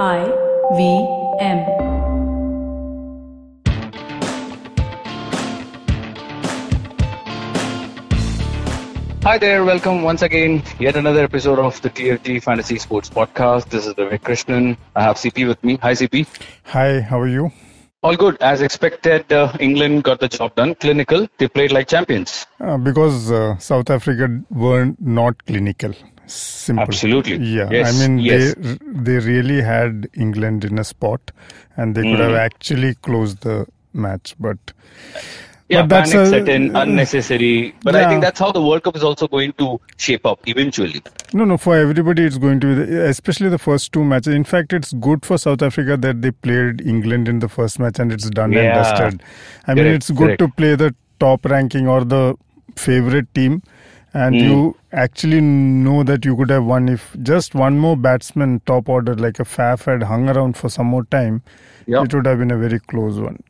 I V M. Hi there, welcome once again. Yet another episode of the TFG Fantasy Sports Podcast. This is Vivek Krishnan. I have CP with me. Hi, CP. Hi, how are you? All good. As expected, uh, England got the job done. Clinical. They played like champions. Uh, because uh, South Africa were not clinical. Simple. Absolutely. Yeah. Yes, I mean, yes. they they really had England in a spot, and they could Mm. have actually closed the match, but Yeah, but that's panic a- set in, unnecessary. But I think that's how the World Cup is also going to shape up eventually. No, no, for everybody it's going to be, the, especially the first two matches. In fact, it's good for South Africa that they played England in the first match and it's done and dusted. I mean, it's good correct. to play the top ranking or the favorite team and mm. you actually know that you could have won if just one more batsman top order like a Faf had hung around for some more time yep. it would have been a very close one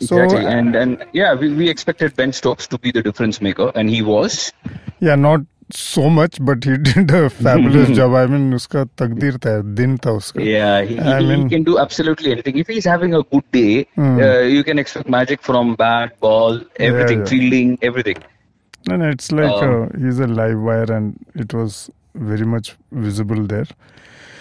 so, exactly. and and yeah we, we expected Ben Stokes to be the difference maker and he was yeah not so much, but he did a fabulous job. I mean, uska takdir tha, din tha uska. Yeah, he, I mean, he can do absolutely anything. If he's having a good day, mm. uh, you can expect magic from bat, ball, everything, yeah, yeah. fielding, everything. No, it's like Um, uh, he's a live wire, and it was very much visible there.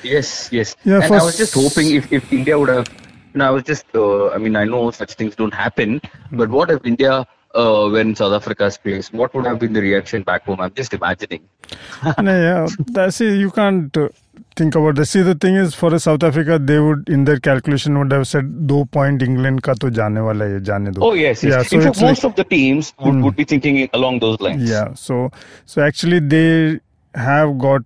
Yes, yes. Yeah, and I was just hoping if, if India would have, you know, I was just, uh, I mean, I know such things don't happen, but what if India, uh, when South Africa's plays, what would have been the reaction back home? I'm just imagining. no, yeah, that's it. You can't uh, think about this. See, the thing is, for South Africa, they would in their calculation would have said do point England ka to jaane wala hai, jaane do. Oh yes, yes. yeah. So in fact, most like, of the teams would, mm, would be thinking along those lines. Yeah. So so actually, they have got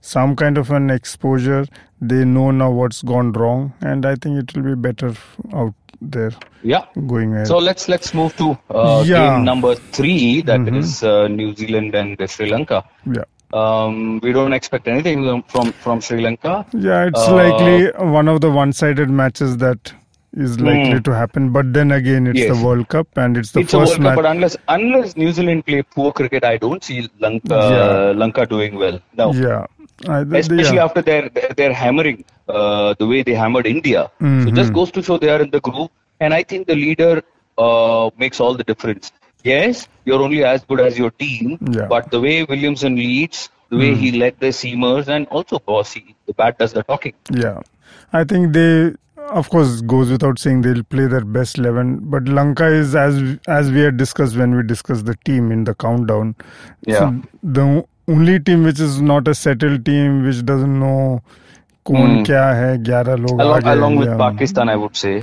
some kind of an exposure. They know now what's gone wrong, and I think it will be better out there Yeah. going ahead. So let's let's move to uh, Yeah. game number three. That is Mhm. uh, New Zealand and Sri Lanka. yeah. Um, we don't expect anything from from Sri Lanka. Yeah, it's Uh, likely one of the one-sided matches that is likely Hmm. to happen. But then again, it's Yes. the World Cup and it's the it's first World match. Cup, but unless unless New Zealand play poor cricket, I don't see Lanka Yeah. Lanka doing well. No, yeah, I, th- especially yeah. after their their, hammering, uh, the way they hammered India. So Mhm. just goes to show they are in the group, and I think the leader uh, makes all the difference. Yes, you're only as good as your team, Yeah. but the way Williamson leads, the way he led the seamers, and also Bossy, the bat does the talking. Yeah, I think they, of course, goes without saying they'll play their best eleven. But Lanka is as as we had discussed when we discussed the team in the countdown. Yeah. So the only team which is not a settled team, which doesn't know कौन Hmm. क्या है ग्यारह लोग Along, आगे along with yeah. Pakistan, I would say.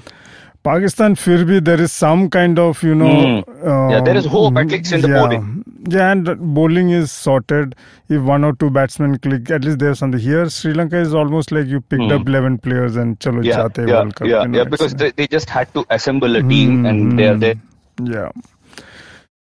Pakistan, फिर भी there is some kind of you know. Hmm. Yeah, there is hope, at least in the yeah. bowling. Yeah, and bowling is sorted. If one or two batsmen click, at least there's something. Here, Sri Lanka is almost like you picked Hmm. up 11 players and chalo Yeah, chate yeah, World Cup. yeah, you know, yeah, it's- because they, they just had to assemble a team, and Hmm, they're hmm. there. Yeah.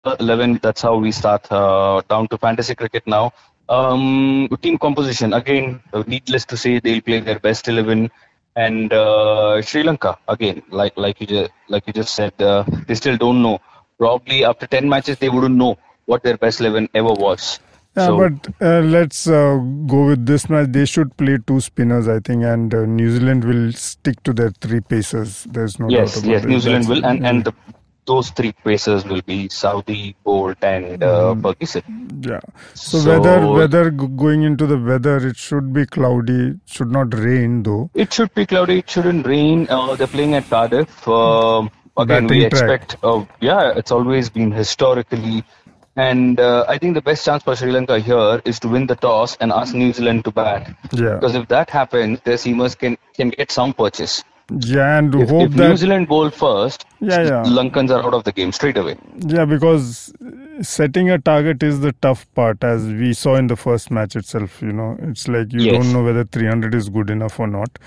11 that's how we start uh, down to fantasy cricket now um, team composition again needless to say they'll play their best 11 and uh, Sri Lanka again like like you just like you just said uh, they still don't know probably after 10 matches they wouldn't know what their best 11 ever was Yeah, so but uh, let's uh, go with this match. They should play two spinners, I think, and uh, New Zealand will stick to their three paces. There's no yes doubt about yes it. New Zealand That's- will and and the, those three places will be Southee Boult and uh, Ferguson Yeah. So, So- weather, weather going into the weather, it should be cloudy. Should not rain though. It should be cloudy. It shouldn't rain. Uh, they're playing at Cardiff. Um again, we Batting track. expect. Uh, yeah, it's always been historically. And uh, I think the best chance for Sri Lanka here is to win the toss and ask New Zealand to bat. Yeah. Because if that happens, their seamers can, can get some purchase. Yeah, and If, hope if New Zealand bowl first, Yeah, yeah. Lankans are out of the game straight away. yeah because setting a target is the tough part, as we saw in the first match itself. You know, it's like you Yes. don't know whether 300 is good enough or not.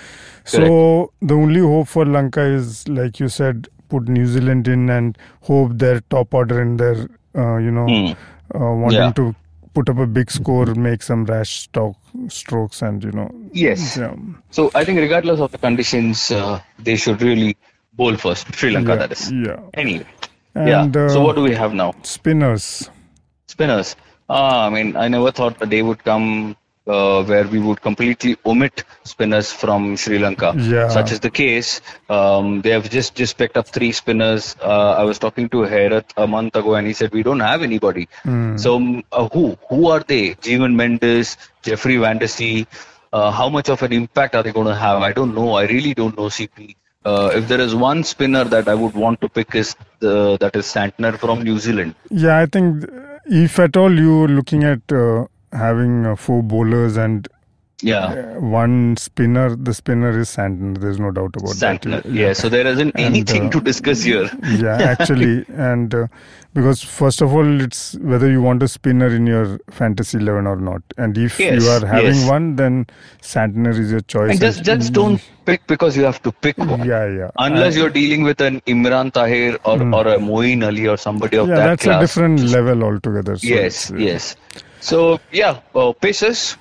So the only hope for Lanka is, like you said, put New Zealand in and hope their top order and their, uh, you know, Hmm. uh, wanting Yeah. to put up a big score, make some rash stock strokes, and you know, Yes. So I think regardless of the conditions, uh, they should really bowl first. Sri Lanka, yeah, that is. yeah. Anyway. And yeah. so uh, what do we have now? spinners? Spinners. Ah, I mean, I never thought a they would come uh, where we would completely omit spinners from Sri Lanka. Yeah. Such is the case. Um, they have just just picked up three spinners. Uh, I was talking to Herath a month ago, and he said we don't have anybody. So um, uh, who who are they? Jeevan Mendis, Jeffrey Van der. Uh, how much of an impact are they going to have? I don't know. I really don't know. CP. Uh, if there is one spinner that I would want to pick is the that is Santner from New Zealand. Yeah, I think if at all you're looking at uh, having uh, four bowlers and Yeah. uh, one spinner, the spinner is Santner. There's no doubt about Santner. that. Yeah. So there isn't And, anything uh, to discuss here. yeah, actually, and uh, because first of all, it's whether you want a spinner in your fantasy eleven or not, and if Yes, you are having yes. one, then Santner is your choice. And just just don't pick because you have to pick one. Yeah, yeah. Unless And- you're dealing with an Imran Tahir or, or a Moeen Ali or somebody of yeah, that that's class. a different level altogether. So yes, uh, yes. So yeah, uh, paces.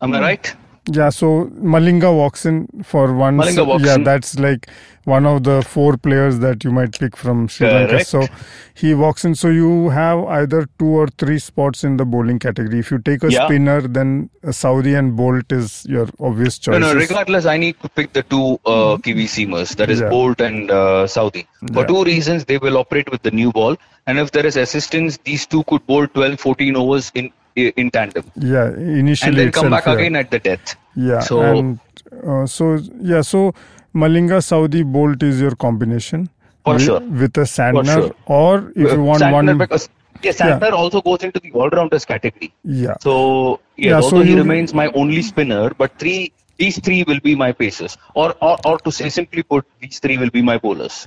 Am Hmm. I right? Yeah, so Malinga walks in for one. Malinga walks yeah, in. that's like one of the four players that you might pick from Sri Lanka. Correct. So he walks in. So you have either two or three spots in the bowling category. If you take a Yeah. spinner, then a Southee and Boult is your obvious choice. No, no. Regardless, I need to pick the two uh, Kiwi seamers. That is Hmm. Yeah. Boult and uh, Southee. For Yeah. two reasons, they will operate with the new ball, and if there is assistance, these two could bowl 12, 14 overs in in tandem, Yeah, initially and then come back yeah. again at the death. Yeah, So- and uh, so yeah, so Malinga Southee Boult is your combination For with, sure. with a Santner, sure. or if you want Santner one, because yeah, Santner also goes into the all-rounders category. yeah, So yeah, Yeah, so although he you- remains my only spinner, but three these three will be my paces, or, or or to say simply put, these three will be my bowlers.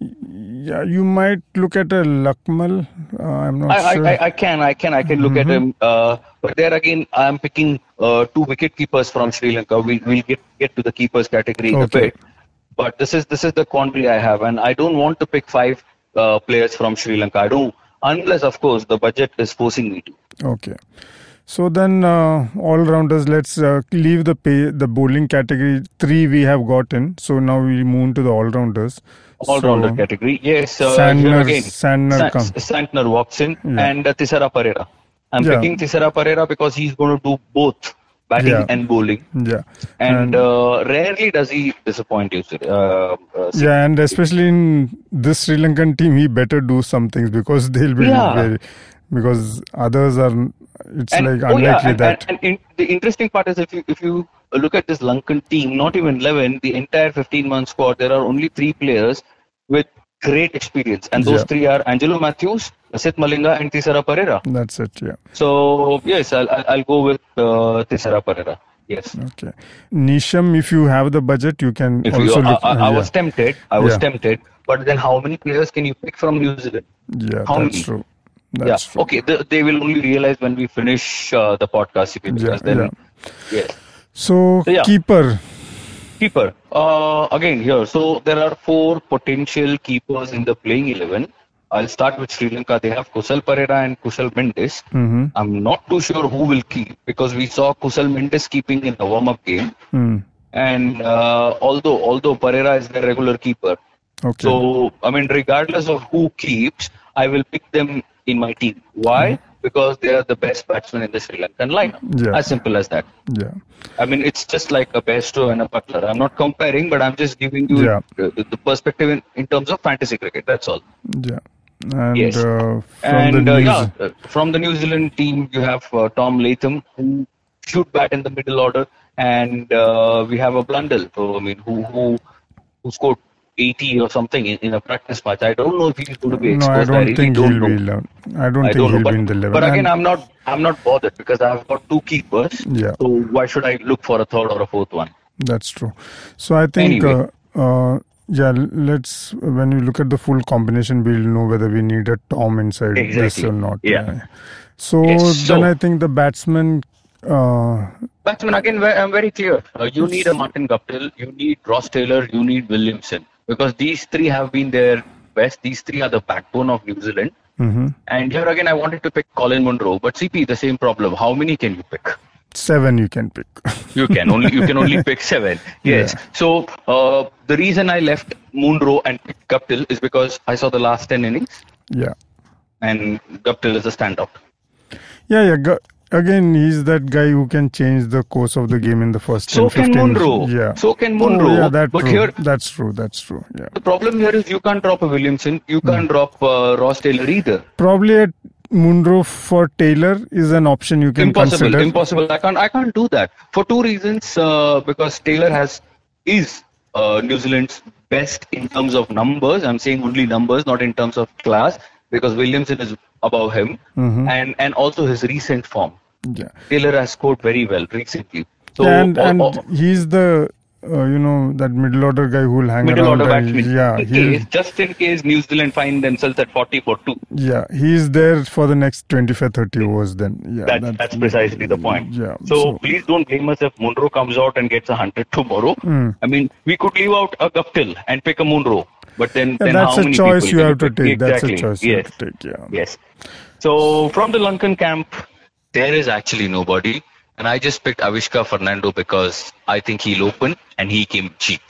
yeah, you might look at a Lakmal. Uh, I'm not I, sure. I, I, I can I can I can look at Mm-hmm. him, uh, but there again I am picking uh, two wicket keepers from Sri Lanka. We will get get to the keepers category in a Okay. bit, but this is this is the quandary I have, and I don't want to pick five uh, players from Sri Lanka. I don't unless of course the budget is forcing me to. Okay. So then, uh, all rounders. Let's uh, leave the pay, the bowling category. Three we have gotten. So now we move to the all rounders. all-rounder so, category. Yes, uh, here again, Santner Sa- come. Santner walks in Yeah. and uh, Thisara Perera. I'm Yeah. picking Thisara Perera because he's going to do both batting Yeah. and bowling. Yeah. And uh, rarely does he disappoint you. Uh, uh, Yeah, and especially in this Sri Lankan team, he better do some things because they'll be Yeah. very because others are. It's and, like oh, unlikely yeah, and, that. and, in, the interesting part is if you if you look at this Lankan team, not even 11, the entire 15 man squad, there are only three players with great experience, and those Yeah. three are Angelo Mathews, Asit Malinga, and Thisara Perera. That's it. Yeah. So yes, I'll I'll, go with uh, Thisara Perera. Yes. Okay. Neesham, if you have the budget, you can If you, also I, look. I, I yeah. was tempted. I was tempted. But then, how many players can you pick from New Zealand? yeah, how that's many? true. Yeah. True. Okay. The, they will only realize when we finish uh, the podcast. Because Yeah, then, yeah. yes. So, So, yeah. keeper. Keeper. Uh, again, here. So there are four potential keepers in the playing eleven. I'll start with Sri Lanka. They have Kusal Perera and Kusal Mendis. Mm-hmm. I'm not too sure who will keep because we saw Kusal Mendis keeping in the warm-up game. Mm. And uh, although although Perera is the regular keeper, Okay. so I mean, regardless of who keeps, I will pick them in my team. Why? Because they are the best batsmen in the Sri Lankan lineup. Yeah. As simple as that. yeah. I mean, it's just like a Bairstow and a Buttler. I'm not comparing, but I'm just giving you Yeah. the, the perspective in, in terms of fantasy cricket. That's all. Yeah. And Yes. uh, from and the uh, New yeah, uh, from the New Zealand team, you have uh, Tom Latham who should bat in the middle order, and uh, we have a Blundell, so, I mean, who who who scored 80 or something in, in a practice match. I don't know if he's going to be no. I don't really think don't he'll know. be. I don't I think don't he'll but, be in the eleven. but again, And- I'm not I'm not bothered because I've got two keepers. Yeah. So why should I look for a third or a fourth one? That's true. So I think, Anyway. uh, uh, yeah, let's when we look at the full combination, we'll know whether we need a Tom inside this or not. Yeah. So Yes, then I think the batsman. Uh, Batsman, again, I'm very clear. Uh, you need a Martin Guptill, you need Ross Taylor, you need Williamson. Because these three have been their best. These three are the backbone of New Zealand. mhm. And here again, I wanted to pick Colin Munro. But CP, the same problem. How many can you pick? Seven you can pick. You can only you can only pick seven. Yes. Yeah. So uh, the reason I left Munro and picked Guptill is because I saw the last ten innings, yeah. and Guptill is a standout. Yeah, yeah. Again, he's that guy who can change the course of the game in the first So 10, can 15 Munro. Yeah. So can Oh, Munro. yeah, that's But true. here- that's true. That's true. Yeah. The problem here is you can't drop a Williamson, you Hmm. can't drop uh, Ross Taylor either. Probably a Munro for Taylor is an option you can impossible consider. impossible i can't i can't do that for two reasons uh, because taylor has is uh, new zealand's best in terms of numbers i'm saying only numbers not in terms of class because williamson is above him Mhm. and and also his recent form Yeah. taylor has scored very well recently so and and he's the uh, you know that middle order guy who will hang middle around order and- batsman yeah in case, just in case new zealand find themselves at 40 for 2 yeah he's there for the next 25 30 overs then yeah that's, that's precisely the point. yeah So, so- please don't blame us if Munro comes out and gets a hundred tomorrow. Hmm. I mean, we could leave out a Guptill and pick a Munro, but then, Yeah, then that's how a many choice people you have to take that's a choice you have to take yeah Yes. So from the Lankan camp, there is actually nobody, and I just picked Avishka Fernando because I think he'll open and he came cheap.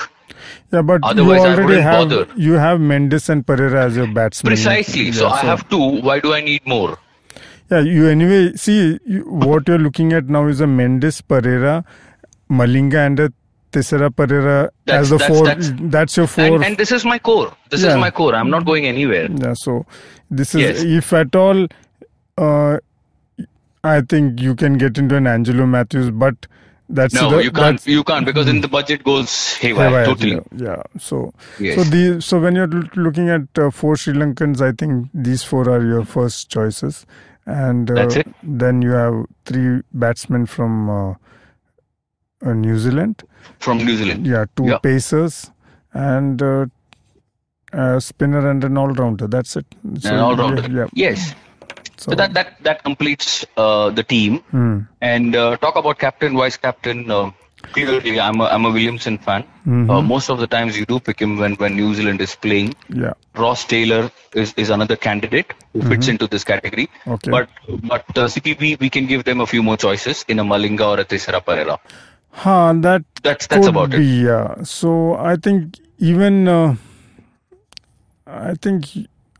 yeah but Otherwise, you I already wouldn't have bother. you have mendis and perera as your batsmen Precisely. so Yeah, I have two. Why do I need more? Yeah, you anyway see you, what you're looking at now is a Mendis Perera, Malinga, and a Thisara Perera That's- as the that's- four. that's- That's, your four. And, and this is my core. This is my core. I'm not going anywhere. yeah, so this is Yes. if at all. Uh, I think you can get into an Angelo Mathews, but that's No, the, you can't. You can't because then the budget goes haywire. Haywire, totally. Yeah. So, Yes. so the so when you're looking at uh, four Sri Lankans, I think these four are your first choices, and uh, That's it. then you have three batsmen from uh, uh, New Zealand. From New Zealand. Yeah, two Yeah. pacers and uh, a spinner and an all-rounder. That's it. So, An all-rounder. Yeah. yeah. Yes. So, So that that that completes uh, the team. hmm. And uh, talk about captain, vice captain. Uh, clearly, I'm a, I'm a Williamson fan. Mhm. Uh, most of the times, you do pick him when when New Zealand is playing. yeah. Ross Taylor is, is another candidate who fits into this category. Mm-hmm. Okay. But but uh, CPB, we can give them a few more choices in a Malinga or a Thisara Perera. Huh, that That's that's about it. Yeah. So I think even uh, I think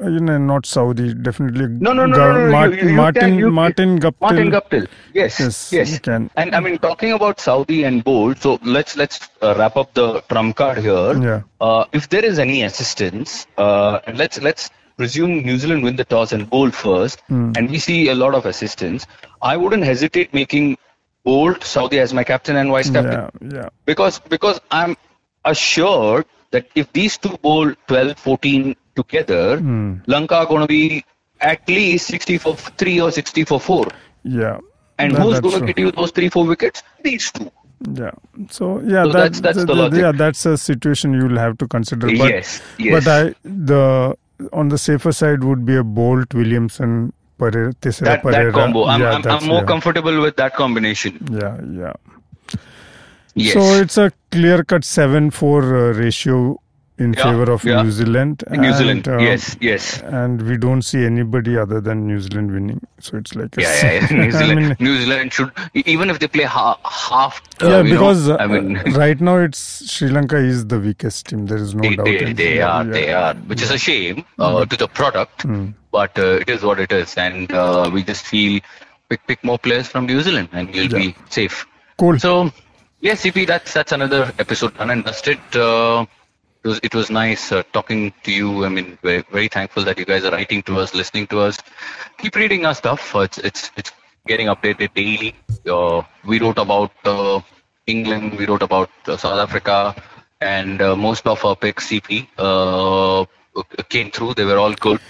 you know not Southee definitely. No, no, no, Ga- no, no, Mart- you- you- you Martin can- you- Martin. Martin. Yes, Yes, yes, can. And I mean, talking about Southee and Boult, so let's let's uh, wrap up the trump card here. Yeah. Uh, if there is any assistance, uh, and let's let's presume New Zealand win the toss and Bolt first, Hmm. and we see a lot of assistance. I wouldn't hesitate making Boult Southee as my captain and vice captain Yeah, yeah. because because I'm assured that if these two bowl 12, 14 together, Hmm. Lanka are going to be at least 60 for three or 60 for four. Yeah. And That- who's going to get you those three, four wickets? These two. Yeah. So yeah, So that, that's- that's the that- logic. yeah, that's a situation you'll have to consider. But, yes, yes. But I the on the safer side would be a Boult Williamson Perera that, Perera. that combo. I'm, yeah, I'm, I'm more yeah. comfortable with that combination. Yeah, yeah. Yes. So it's a clear-cut seven-four uh, ratio in Yeah, favor of yeah. New Zealand. New Zealand. uh, yes, yes. And we don't see anybody other than New Zealand winning. So it's like a Yeah, yeah, yeah. New I Zealand, mean, New Zealand should, even if they play half, half uh, yeah, you know, because I uh, mean, right now it's Sri Lanka is the weakest team. There is no they, doubt. they, they are, they are, which is a shame uh, to the product, Mm. but uh, it is what it is. And uh, we just feel pick, pick more players from New Zealand and you'll be safe. Cool. So, yeah, CP, that's that's another episode done and dusted. It was it was nice uh, talking to you. I mean, we're very thankful that you guys are writing to us, listening to us. Keep reading our stuff. It's it's it's getting updated daily. Uh, we wrote about uh, England. We wrote about uh, South Africa, and uh, most of our picks CP uh, came through. They were all good.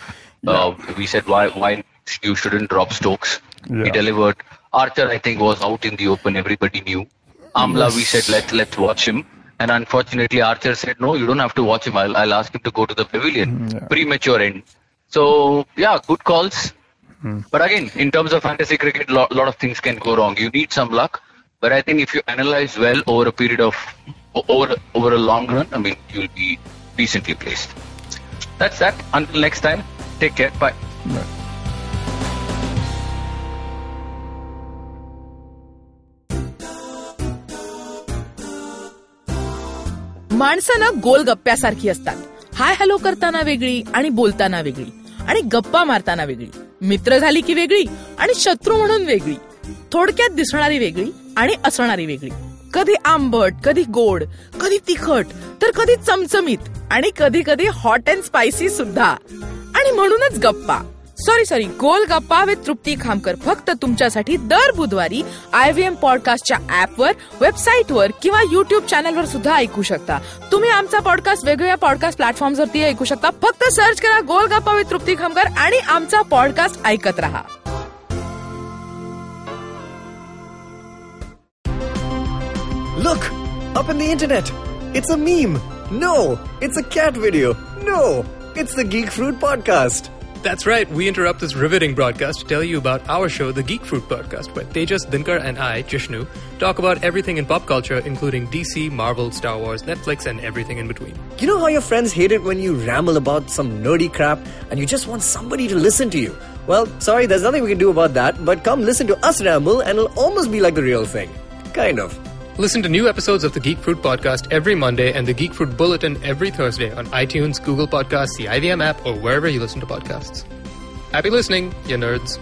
Uh, we said why why you shouldn't drop Stokes. Yeah. He delivered. Archer, I think, was out in the open. Everybody knew. Amla, we said let let's watch him, and unfortunately, Archer said no, you don't have to watch him. I'll I'll ask him to go to the pavilion. Mm, yeah. Premature end. So yeah, good calls. Hmm. But again, in terms of fantasy cricket, a lot, lot of things can go wrong. You need some luck. But I think if you analyze well over a period of over over a long run, I mean, you'll be decently placed. That's that. Until next time, take care. Bye. Right. माणसं गोलगप्प्यासारखी असतात. Hi hello करताना वेगळी आणि बोलताना वेगळी. आणि गप्पा मारताना वेगळी. मित्र झाली की वेगळी आणि शत्रू म्हणून वेगळी. थोडक्यात दिसणारी वेगळी आणि असणारी वेगळी. कधी आंबट कधी गोड कधी तिखट तर कधी चमचमीत आणि कधी कधी हॉट अँड स्पायसी सुद्धा. आणि म्हणूनच गप्पा. सॉरी सॉरी गोल गप्पा विथ तृप्ती खामकर फक्त तुमच्यासाठी दर बुधवारी आय व्ही एम पॉडकास्टच्या ऍपवर वेबसाईटवर किंवा युट्यूब चॅनलवर सुद्धा ऐकू शकता तुम्ही आमचा पॉडकास्ट वेगवेगळ्या पॉडकास्ट प्लॅटफॉर्मवरती ऐकू शकता फक्त सर्च करा गोल गप्पा विथ तृप्ती खामकर आणि आमचा पॉडकास्ट ऐकत राहा Look! Up in the internet! It's a meme! No! It's a cat video! No! It's the Geek Fruit Podcast! That's right. We interrupt this riveting broadcast to tell you about our show, The Geek Fruit Podcast, where Tejas, Dinkar, and I, Jishnu, talk about everything in pop culture, including DC, Marvel, Star Wars, Netflix, and everything in between. You know how your friends hate it when you ramble about some nerdy crap and you just want somebody to listen to you? Well, sorry, there's nothing we can do about that, but come listen to us ramble and it'll almost be like the real thing. Kind of. Listen to new episodes of the Geek Fruit Podcast every Monday and the Geek Fruit Bulletin every Thursday on iTunes, Google Podcasts, the IVM app, or wherever you listen to podcasts. Happy listening, you nerds.